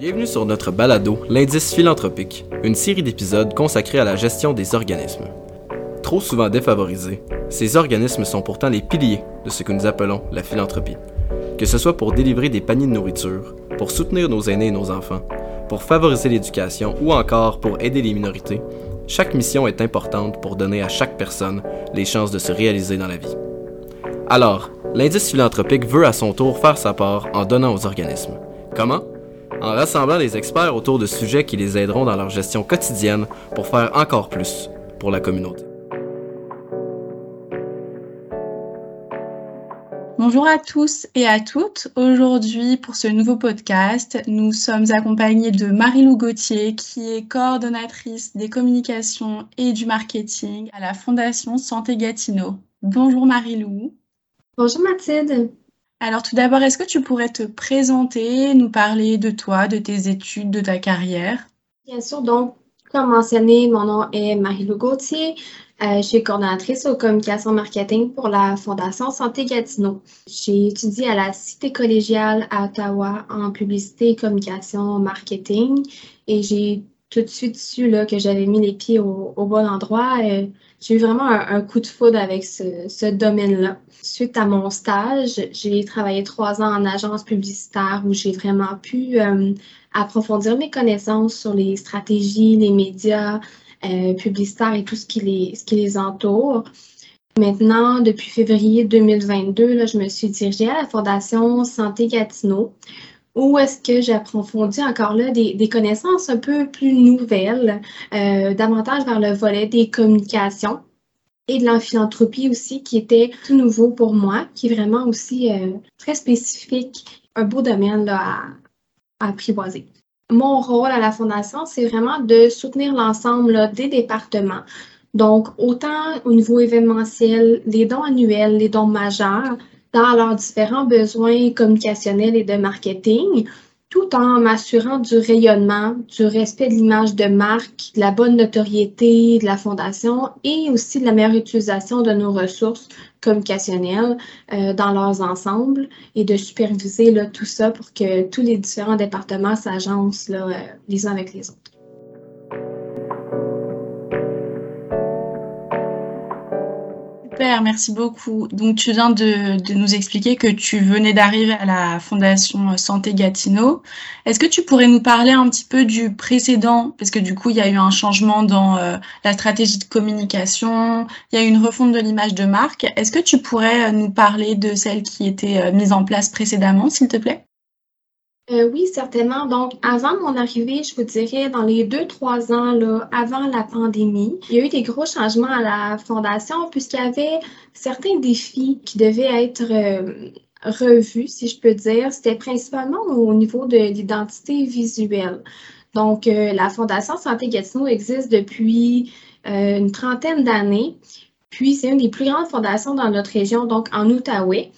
Bienvenue sur notre balado, l'indice philanthropique, une série d'épisodes consacrés à la gestion des organismes. Trop souvent défavorisés, ces organismes sont pourtant les piliers de ce que nous appelons la philanthropie. Que ce soit pour délivrer des paniers de nourriture, pour soutenir nos aînés et nos enfants, pour favoriser l'éducation ou encore pour aider les minorités, chaque mission est importante pour donner à chaque personne les chances de se réaliser dans la vie. Alors, l'indice philanthropique veut à son tour faire sa part en donnant aux organismes. Comment? En rassemblant les experts autour de sujets qui les aideront dans leur gestion quotidienne pour faire encore plus pour la communauté. Bonjour à tous et à toutes. Aujourd'hui, pour ce nouveau podcast, nous sommes accompagnés de Marie-Lou Gauthier, qui est coordonnatrice des communications et du marketing à la Fondation Santé Gatineau. Bonjour Marie-Lou. Bonjour Mathilde. Alors tout d'abord, est-ce que tu pourrais te présenter, nous parler de toi, de tes études, de ta carrière? Bien sûr, donc, comme mentionné, mon nom est Marie-Lou Gauthier. Euh, je suis coordonnatrice aux communications marketing pour la Fondation Santé Gatineau. J'ai étudié à la Cité collégiale à Ottawa en publicité, communication, marketing et j'ai tout de suite su là, que j'avais mis les pieds au, bon endroit. Euh, j'ai eu vraiment un, coup de foudre avec ce, domaine-là. Suite à mon stage, j'ai travaillé trois ans en agence publicitaire où j'ai vraiment pu euh, approfondir mes connaissances sur les stratégies, les médias euh, publicitaires et tout ce qui les, ce qui les entoure. Maintenant, depuis février 2022, là, je me suis dirigée à la Fondation Santé Gatineau ou est-ce que j'approfondis encore là des, connaissances un peu plus nouvelles, euh, davantage vers le volet des communications et de la philanthropie aussi, qui était tout nouveau pour moi, qui est vraiment aussi euh, très spécifique, un beau domaine à, à apprivoiser. Mon rôle à la Fondation, c'est vraiment de soutenir l'ensemble des départements. Donc, autant au niveau événementiel, les dons annuels, les dons majeurs, dans leurs différents besoins communicationnels et de marketing, tout en m'assurant du rayonnement, du respect de l'image de marque, de la bonne notoriété de la fondation et aussi de la meilleure utilisation de nos ressources communicationnelles euh, dans leurs ensembles et de superviser tout ça pour que tous les différents départements s'agencent euh, les uns avec les autres. Merci beaucoup. Donc, tu viens de, nous expliquer que tu venais d'arriver à la Fondation Santé Gatineau. Est-ce que tu pourrais nous parler un petit peu du précédent? Parce que du coup, il y a eu un changement dans euh, la stratégie de communication, il y a eu une refonte de l'image de marque. Est-ce que tu pourrais euh, nous parler de celle qui était euh, mise en place précédemment, s'il te plaît? Euh, oui, certainement. Donc, avant mon arrivée, je vous dirais, dans les deux, trois ans, là, avant la pandémie, il y a eu des gros changements à la Fondation puisqu'il y avait certains défis qui devaient être euh, revus, si je peux dire. C'était principalement au niveau de l'identité visuelle. Donc, euh, la Fondation Santé Gatineau existe depuis une trentaine d'années. Puis, c'est une des plus grandes fondations dans notre région, donc en Outaouais.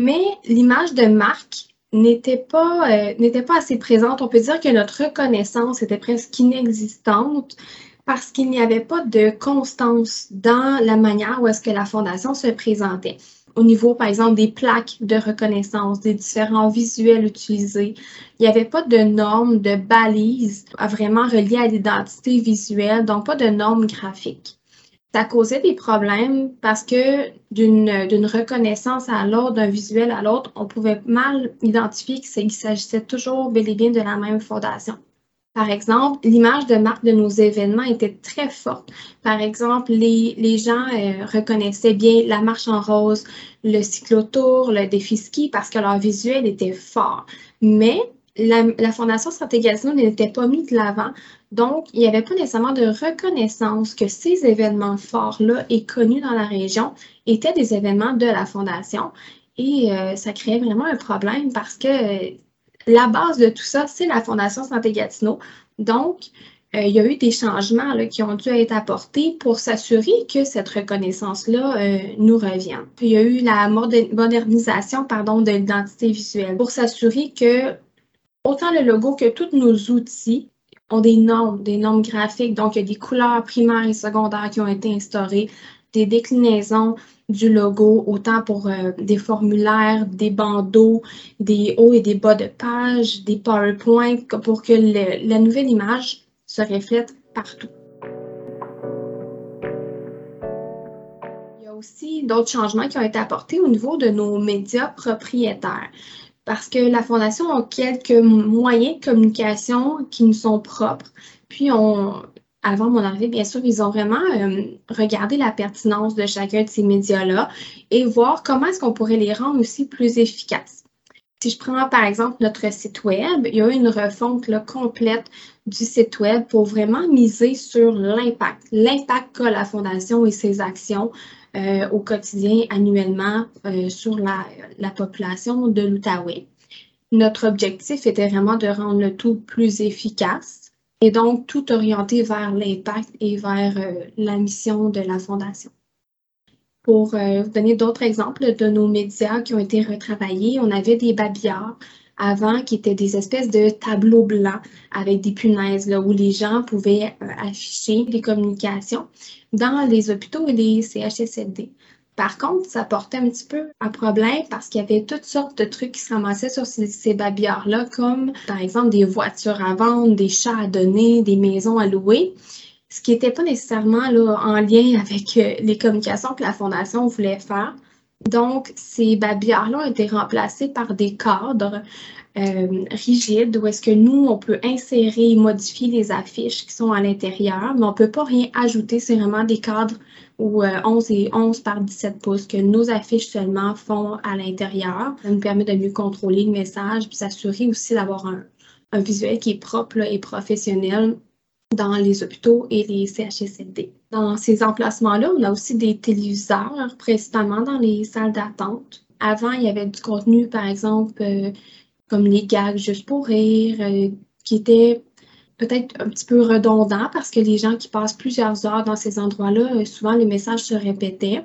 Mais l'image de marque n'était pas, euh, n'était pas assez présente. On peut dire que notre reconnaissance était presque inexistante parce qu'il n'y avait pas de constance dans la manière où est-ce que la fondation se présentait. Au niveau, par exemple, des plaques de reconnaissance, des différents visuels utilisés, il n'y avait pas de normes, de balises vraiment reliées à l'identité visuelle, donc pas de normes graphiques ça causait des problèmes parce que d'une reconnaissance à l'autre, d'un visuel à l'autre, on pouvait mal identifier qu'il s'agissait toujours bel et bien de la même fondation. Par exemple, l'image de marque de nos événements était très forte. Par exemple, les, gens euh, reconnaissaient bien la marche en rose, le cyclotour, le défi ski parce que leur visuel était fort. Mais la, Fondation Santé Gatineau n'était pas mise de l'avant. Donc, il n'y avait pas nécessairement de reconnaissance que ces événements forts-là et connus dans la région étaient des événements de la Fondation. Et euh, ça créait vraiment un problème parce que euh, la base de tout ça, c'est la Fondation Santé Gatineau. Donc, euh, il y a eu des changements qui ont dû être apportés pour s'assurer que cette reconnaissance-là nous revient. Puis, il y a eu la modernisation pardon, de l'identité visuelle pour s'assurer que autant le logo que tous nos outils ont des normes, des normes graphiques. Donc, il y a des couleurs primaires et secondaires qui ont été instaurées, des déclinaisons du logo, autant pour euh, des formulaires, des bandeaux, des hauts et des bas de page, des PowerPoint, pour que la nouvelle image se reflète partout. Il y a aussi d'autres changements qui ont été apportés au niveau de nos médias propriétaires parce que la Fondation a quelques moyens de communication qui nous sont propres. Puis, avant mon arrivée, bien sûr, ils ont vraiment euh, regardé la pertinence de chacun de ces médias-là et voir comment est-ce qu'on pourrait les rendre aussi plus efficaces. Si je prends par exemple notre site web, il y a eu une refonte complète du site web pour vraiment miser sur l'impact, l'impact qu'a la Fondation et ses actions euh, au quotidien, annuellement, euh, sur la, la, population de l'Outaouais. Notre objectif était vraiment de rendre le tout plus efficace et donc tout orienté vers l'impact et vers euh, la mission de la Fondation. Pour vous donner d'autres exemples de nos médias qui ont été retravaillés, on avait des babillards avant qui étaient des espèces de tableaux blancs avec des punaises là, où les gens pouvaient euh, afficher des communications dans les hôpitaux et les CHSLD. Par contre, ça portait un petit peu un problème parce qu'il y avait toutes sortes de trucs qui se ramassaient sur ces, ces babillards-là, comme par exemple des voitures à vendre, des chats à donner, des maisons à louer, ce qui n'était pas nécessairement là, en lien avec euh, les communications que la Fondation voulait faire. Donc, ces babillards-là ont été remplacés par des cadres euh, rigides où est-ce que nous, on peut insérer et modifier les affiches qui sont à l'intérieur, mais on ne peut pas rien ajouter. C'est vraiment des cadres où 11 euh, et 11 par 17 pouces que nos affiches seulement font à l'intérieur. Ça nous permet de mieux contrôler le message puis s'assurer aussi d'avoir un, visuel qui est propre et professionnel dans les hôpitaux et les CHSLD. Dans ces emplacements-là, on a aussi des téléviseurs, principalement dans les salles d'attente. Avant, il y avait du contenu, par exemple, euh, comme les gags juste pour rire, euh, qui était peut-être un petit peu redondant parce que les gens qui passent plusieurs heures dans ces endroits-là, euh, souvent les messages se répétaient.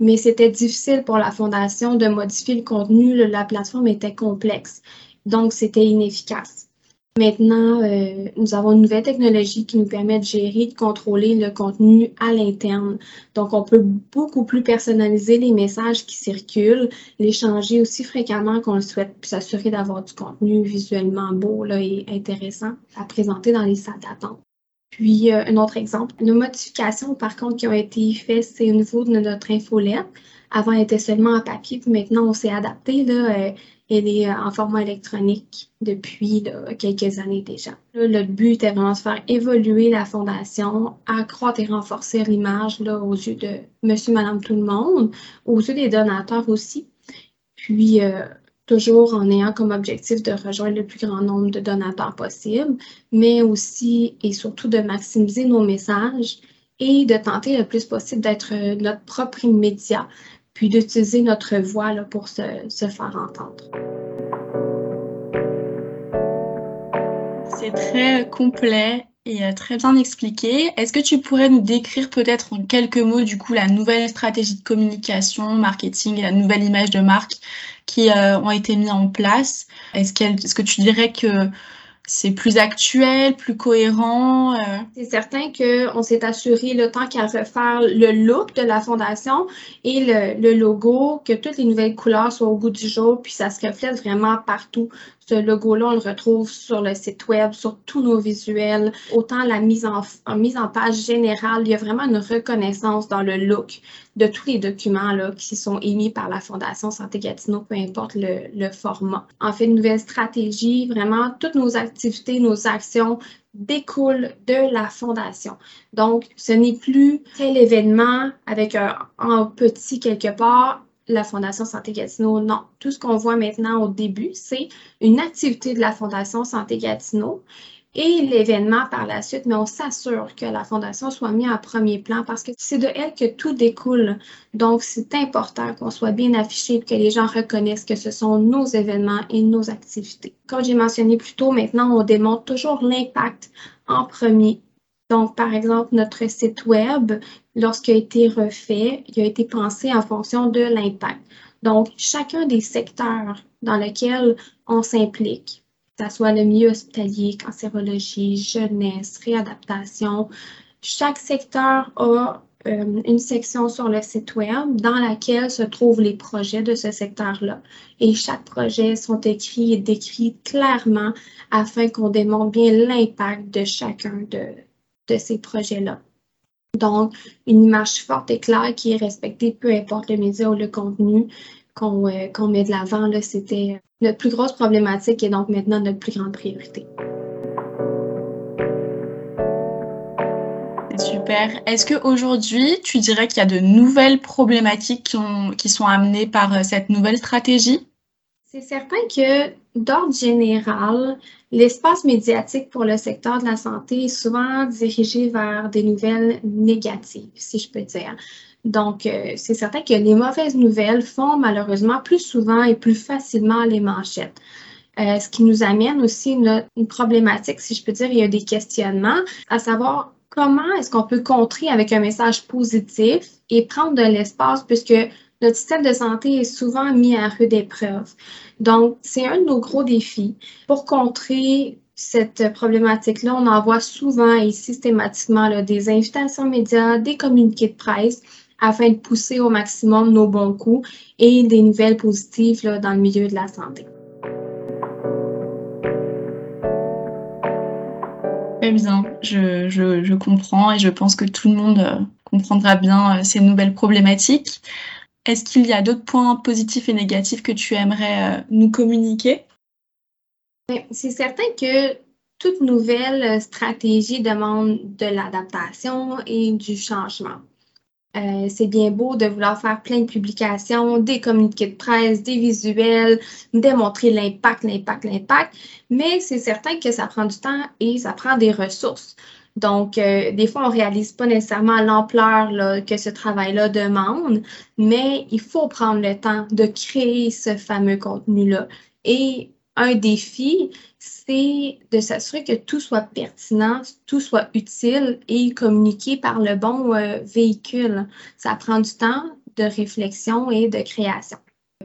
Mais c'était difficile pour la fondation de modifier le contenu. La plateforme était complexe. Donc, c'était inefficace. Maintenant, euh, nous avons une nouvelle technologie qui nous permet de gérer, de contrôler le contenu à l'interne. Donc, on peut beaucoup plus personnaliser les messages qui circulent, les changer aussi fréquemment qu'on le souhaite, puis s'assurer d'avoir du contenu visuellement beau là, et intéressant à présenter dans les salles d'attente. Puis, euh, un autre exemple, nos modifications, par contre, qui ont été faites, c'est au niveau de notre infolette. Avant, elle était seulement en papier, puis maintenant, on s'est adapté. Là, euh, elle est euh, en format électronique depuis quelques années déjà. le but est vraiment de faire évoluer la fondation, accroître et renforcer l'image aux yeux de monsieur, madame, tout le monde, aux yeux des donateurs aussi. Puis, euh, toujours en ayant comme objectif de rejoindre le plus grand nombre de donateurs possible, mais aussi et surtout de maximiser nos messages et de tenter le plus possible d'être euh, notre propre immédiat puis d'utiliser notre voix pour se, faire entendre. C'est très complet et euh, très bien expliqué. Est-ce que tu pourrais nous décrire peut-être en quelques mots du coup la nouvelle stratégie de communication, marketing et la nouvelle image de marque qui euh, ont été mis en place? Est-ce que tu dirais que c'est plus actuel, plus cohérent. Euh. C'est certain qu'on s'est assuré le temps qu'à refaire le look de la fondation et le, le, logo, que toutes les nouvelles couleurs soient au goût du jour, puis ça se reflète vraiment partout ce logo-là, on le retrouve sur le site web, sur tous nos visuels. Autant la mise en, mise en page générale, il y a vraiment une reconnaissance dans le look de tous les documents qui sont émis par la Fondation Santé Gatineau, peu importe le, format. En fait, une nouvelle stratégie, vraiment, toutes nos activités, nos actions découlent de la fondation. Donc, ce n'est plus tel événement avec un petit quelque part la Fondation Santé Gatineau. Non, tout ce qu'on voit maintenant au début, c'est une activité de la Fondation Santé Gatineau et l'événement par la suite, mais on s'assure que la Fondation soit mise en premier plan parce que c'est de elle que tout découle. Donc, c'est important qu'on soit bien affiché et que les gens reconnaissent que ce sont nos événements et nos activités. Comme j'ai mentionné plus tôt, maintenant, on démontre toujours l'impact en premier donc, par exemple, notre site Web, lorsqu'il a été refait, il a été pensé en fonction de l'impact. Donc, chacun des secteurs dans lesquels on s'implique, que ce soit le milieu hospitalier, cancérologie, jeunesse, réadaptation, chaque secteur a euh, une section sur le site web dans laquelle se trouvent les projets de ce secteur-là. Et chaque projet sont écrits et décrits clairement afin qu'on démontre bien l'impact de chacun de, de ces projets-là. Donc, une image forte et claire qui est respectée, peu importe le média ou le contenu qu'on euh, met de l'avant, c'était notre plus grosse problématique et donc maintenant notre plus grande priorité. Super. Est-ce qu'aujourd'hui, tu dirais qu'il y a de nouvelles problématiques qui, sont amenées par euh, cette nouvelle stratégie? C'est certain que, d'ordre général, l'espace médiatique pour le secteur de la santé est souvent dirigé vers des nouvelles négatives, si je peux dire. Donc, euh, c'est certain que les mauvaises nouvelles font malheureusement plus souvent et plus facilement les manchettes. Euh, ce qui nous amène aussi une, une, problématique, si je peux dire, il y a des questionnements, à savoir comment est-ce qu'on peut contrer avec un message positif et prendre de l'espace puisque notre système de santé est souvent mis à rude épreuve. Donc, c'est un de nos gros défis. Pour contrer cette problématique-là, on envoie souvent et systématiquement des invitations médias, des communiqués de presse afin de pousser au maximum nos bons coups et des nouvelles positives là, dans le milieu de la santé. Très bien, je, je, comprends et je pense que tout le monde euh, comprendra bien euh, ces nouvelles problématiques. Est-ce qu'il y a d'autres points positifs et négatifs que tu aimerais euh, nous communiquer? C'est certain que toute nouvelle stratégie demande de l'adaptation et du changement. Euh, c'est bien beau de vouloir faire plein de publications, des communiqués de presse, des visuels, démontrer l'impact, l'impact, l'impact, mais c'est certain que ça prend du temps et ça prend des ressources. Donc, euh, des fois, on ne réalise pas nécessairement l'ampleur que ce travail-là demande, mais il faut prendre le temps de créer ce fameux contenu-là. Et un défi, c'est de s'assurer que tout soit pertinent, tout soit utile et communiqué par le bon euh, véhicule. Ça prend du temps de réflexion et de création.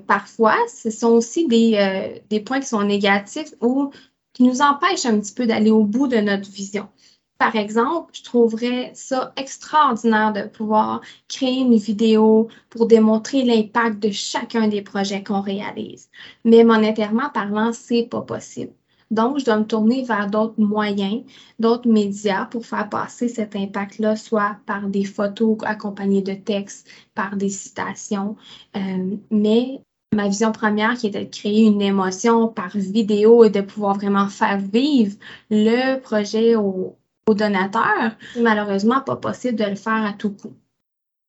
Parfois, ce sont aussi des, euh, des points qui sont négatifs ou qui nous empêchent un petit peu d'aller au bout de notre vision. Par exemple, je trouverais ça extraordinaire de pouvoir créer une vidéo pour démontrer l'impact de chacun des projets qu'on réalise. Mais monétairement parlant, c'est pas possible. Donc, je dois me tourner vers d'autres moyens, d'autres médias pour faire passer cet impact-là, soit par des photos accompagnées de textes, par des citations. Euh, mais ma vision première qui était de créer une émotion par vidéo et de pouvoir vraiment faire vivre le projet au, aux donateurs, c'est malheureusement pas possible de le faire à tout coup.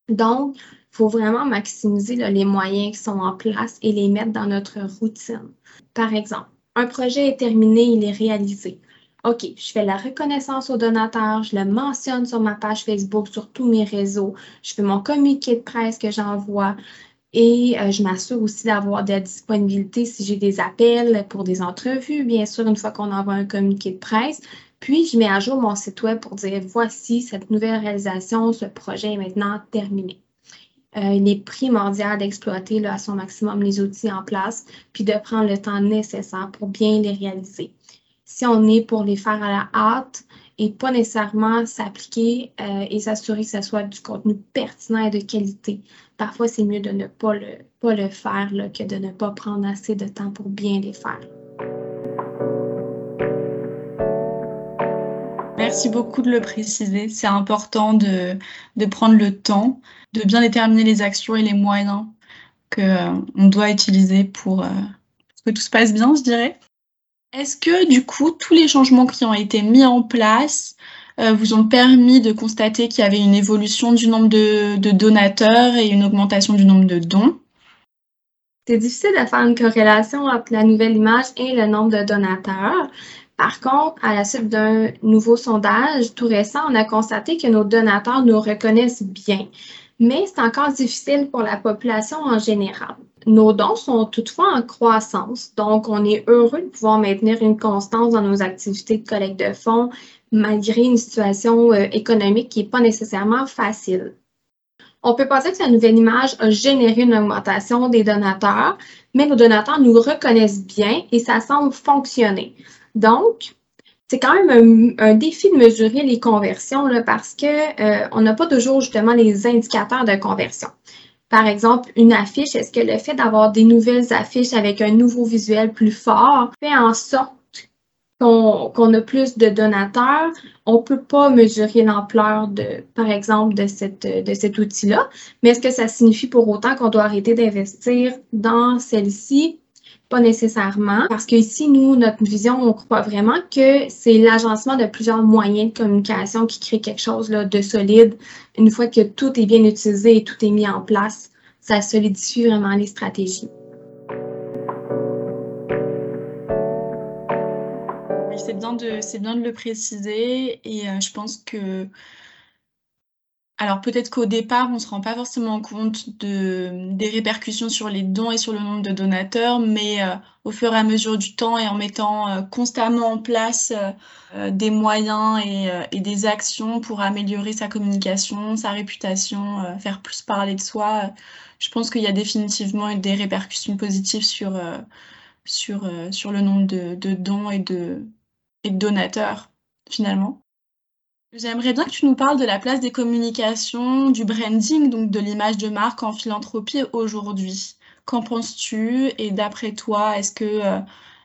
Donc, il faut vraiment maximiser les moyens qui sont en place et les mettre dans notre routine. Par exemple, un projet est terminé, il est réalisé. OK, je fais la reconnaissance aux donateurs, je le mentionne sur ma page Facebook, sur tous mes réseaux, je fais mon communiqué de presse que j'envoie et euh, je m'assure aussi d'avoir de la disponibilité si j'ai des appels pour des entrevues, bien sûr, une fois qu'on envoie un communiqué de presse. Puis, je mets à jour mon site web pour dire voici cette nouvelle réalisation, ce projet est maintenant terminé. Euh, il est primordial d'exploiter à son maximum les outils en place, puis de prendre le temps nécessaire pour bien les réaliser. Si on est pour les faire à la hâte et pas nécessairement s'appliquer euh, et s'assurer que ce soit du contenu pertinent et de qualité, parfois c'est mieux de ne pas le, pas le faire que de ne pas prendre assez de temps pour bien les faire. Merci beaucoup de le préciser. C'est important de, prendre le temps, de bien déterminer les actions et les moyens qu'on euh, doit utiliser pour, euh, que tout se passe bien, je dirais. Est-ce que du coup, tous les changements qui ont été mis en place euh, vous ont permis de constater qu'il y avait une évolution du nombre de, de donateurs et une augmentation du nombre de dons? C'est difficile de faire une corrélation entre la nouvelle image et le nombre de donateurs. Par contre, à la suite d'un nouveau sondage tout récent, on a constaté que nos donateurs nous reconnaissent bien, mais c'est encore difficile pour la population en général. Nos dons sont toutefois en croissance, donc on est heureux de pouvoir maintenir une constance dans nos activités de collecte de fonds malgré une situation euh, économique qui n'est pas nécessairement facile. On peut penser que la nouvelle image a généré une augmentation des donateurs, mais nos donateurs nous reconnaissent bien et ça semble fonctionner. Donc, c'est quand même un, défi de mesurer les conversions parce que euh, n'a pas toujours justement les indicateurs de conversion. Par exemple, une affiche, est-ce que le fait d'avoir des nouvelles affiches avec un nouveau visuel plus fort fait en sorte qu'on a plus de donateurs? On ne peut pas mesurer l'ampleur par exemple, de cet outil-là, mais est-ce que ça signifie pour autant qu'on doit arrêter d'investir dans celle-ci? Pas nécessairement, parce que ici, nous, notre vision, on croit vraiment que c'est l'agencement de plusieurs moyens de communication qui crée quelque chose là, de solide. Une fois que tout est bien utilisé et tout est mis en place, ça solidifie vraiment les stratégies. C'est bien, bien de le préciser et euh, je pense que alors peut-être qu'au départ, on ne se rend pas forcément compte de, des répercussions sur les dons et sur le nombre de donateurs, mais euh, au fur et à mesure du temps et en mettant euh, constamment en place euh, des moyens et, et, des actions pour améliorer sa communication, sa réputation, faire plus parler de soi, je pense qu'il y a définitivement des répercussions positives sur, sur, sur le nombre de, de dons et de, et de donateurs finalement. J'aimerais bien que tu nous parles de la place des communications, du branding, donc de l'image de marque en philanthropie aujourd'hui. Qu'en penses-tu? Et d'après toi, est-ce que euh,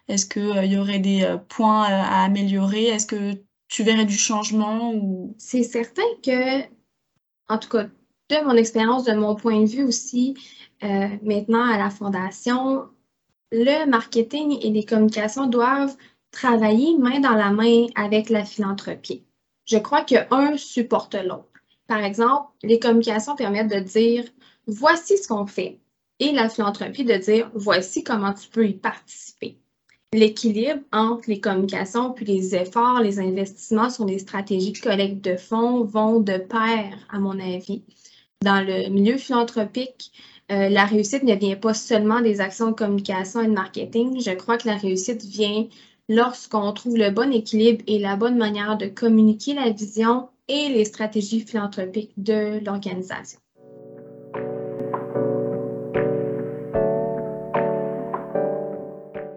est-ce que euh, y aurait des euh, points à améliorer? Est-ce que tu verrais du changement ou? C'est certain que, en tout cas, de mon expérience, de mon point de vue aussi, maintenant à la fondation, le marketing et les communications doivent travailler main dans la main avec la philanthropie je crois qu'un supporte l'autre. Par exemple, les communications permettent de dire voici ce qu'on fait et la philanthropie de dire voici comment tu peux y participer. L'équilibre entre les communications puis les efforts, les investissements sur les stratégies de collecte de fonds vont de pair, à mon avis. Dans le milieu philanthropique, euh, la réussite ne vient pas seulement des actions de communication et de marketing. Je crois que la réussite vient lorsqu'on trouve le bon équilibre et la bonne manière de communiquer la vision et les stratégies philanthropiques de l'organisation.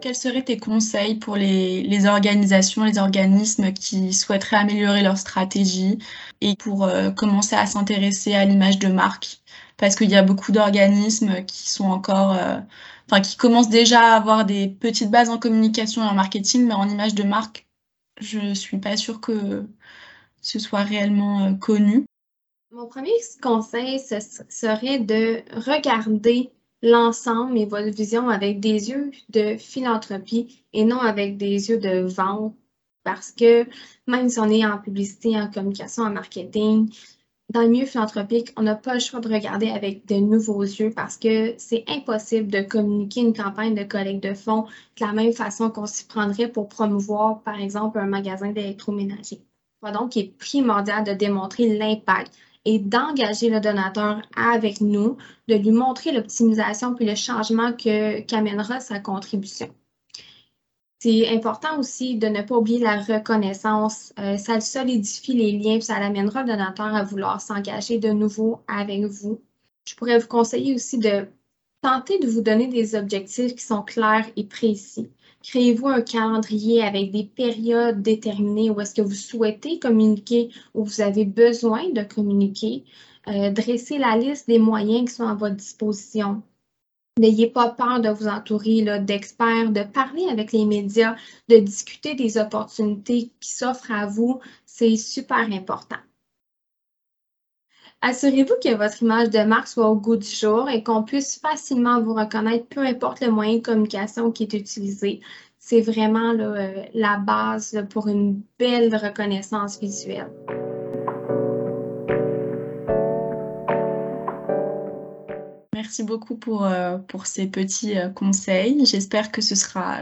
Quels seraient tes conseils pour les, organisations, les organismes qui souhaiteraient améliorer leur stratégie et pour euh, commencer à s'intéresser à l'image de marque? Parce qu'il y a beaucoup d'organismes qui sont encore euh, enfin qui commencent déjà à avoir des petites bases en communication et en marketing, mais en image de marque, je suis pas sûre que ce soit réellement euh, connu. Mon premier conseil ce serait de regarder l'ensemble et votre vision avec des yeux de philanthropie et non avec des yeux de vente. Parce que même si on est en publicité, en communication, en marketing, dans le milieu philanthropique, on n'a pas le choix de regarder avec de nouveaux yeux parce que c'est impossible de communiquer une campagne de collecte de fonds de la même façon qu'on s'y prendrait pour promouvoir, par exemple, un magasin d'électroménager. Donc, il est primordial de démontrer l'impact et d'engager le donateur avec nous, de lui montrer l'optimisation puis le changement qu'amènera sa contribution. C'est important aussi de ne pas oublier la reconnaissance. Euh, ça solidifie les liens, ça l'amènera le donateur à vouloir s'engager de nouveau avec vous. Je pourrais vous conseiller aussi de tenter de vous donner des objectifs qui sont clairs et précis. Créez-vous un calendrier avec des périodes déterminées où est-ce que vous souhaitez communiquer, où vous avez besoin de communiquer. Euh, dressez la liste des moyens qui sont à votre disposition. N'ayez pas peur de vous entourer d'experts, de parler avec les médias, de discuter des opportunités qui s'offrent à vous. C'est super important. Assurez-vous que votre image de marque soit au goût du jour et qu'on puisse facilement vous reconnaître, peu importe le moyen de communication qui est utilisé. C'est vraiment euh, la base pour une belle reconnaissance visuelle. Merci beaucoup pour, euh, pour ces petits euh, conseils. J'espère que ce sera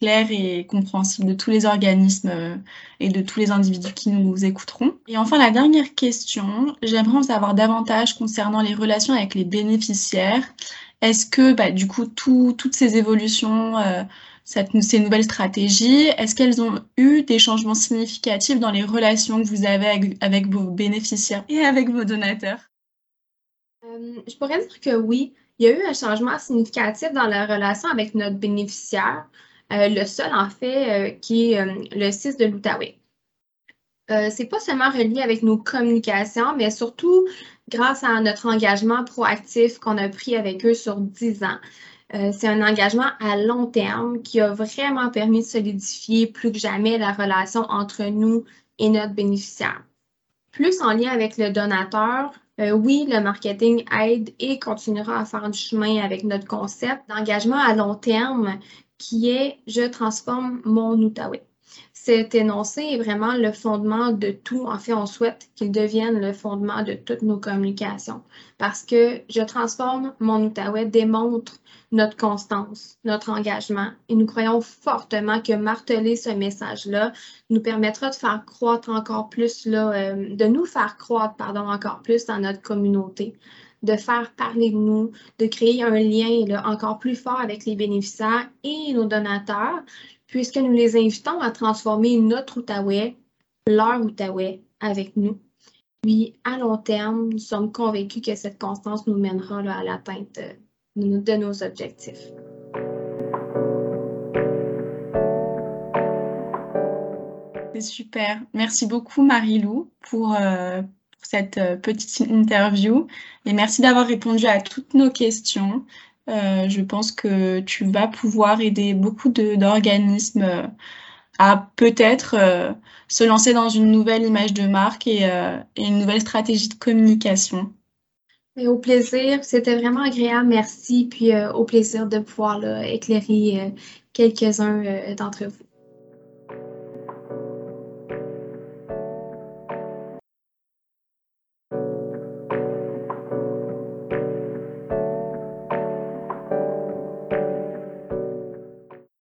clair et compréhensible de tous les organismes euh, et de tous les individus qui nous écouteront. Et enfin, la dernière question, j'aimerais en savoir davantage concernant les relations avec les bénéficiaires. Est-ce que, bah, du coup, toutes ces évolutions, ces nouvelles stratégies, est-ce qu'elles ont eu des changements significatifs dans les relations que vous avez avec vos bénéficiaires et avec vos donateurs? Euh, je pourrais dire que oui, il y a eu un changement significatif dans la relation avec notre bénéficiaire. le seul en fait qui est le 6 de l'Outaouais. Euh, c'est pas seulement relié avec nos communications, mais surtout grâce à notre engagement proactif qu'on a pris avec eux sur 10 ans. Euh, c'est un engagement à long terme qui a vraiment permis de solidifier plus que jamais la relation entre nous et notre bénéficiaire. Plus en lien avec le donateur, euh, oui, le marketing aide et continuera à faire du chemin avec notre concept d'engagement à long terme qui est Je transforme mon Outaouais cet énoncé est vraiment le fondement de tout. En fait, on souhaite qu'il devienne le fondement de toutes nos communications. Parce que Je transforme mon Outaouais démontre notre constance, notre engagement. Et nous croyons fortement que marteler ce message-là nous permettra de faire croître encore plus, là, euh, de nous faire croître, pardon, encore plus dans notre communauté. De faire parler de nous, de créer un lien là, encore plus fort avec les bénéficiaires et nos donateurs, puisque nous les invitons à transformer notre Outaouais, leur Outaouais, avec nous. Puis, à long terme, nous sommes convaincus que cette constance nous mènera à l'atteinte de, nos objectifs. C'est super. Merci beaucoup, Marie-Lou, pour, euh, cette euh, petite interview. Et merci d'avoir répondu à toutes nos questions. Euh, je pense que tu vas pouvoir aider beaucoup d'organismes euh, à peut-être euh, se lancer dans une nouvelle image de marque et, une nouvelle stratégie de communication. au plaisir, c'était vraiment agréable, merci, puis au plaisir de pouvoir éclairer quelques-uns d'entre vous.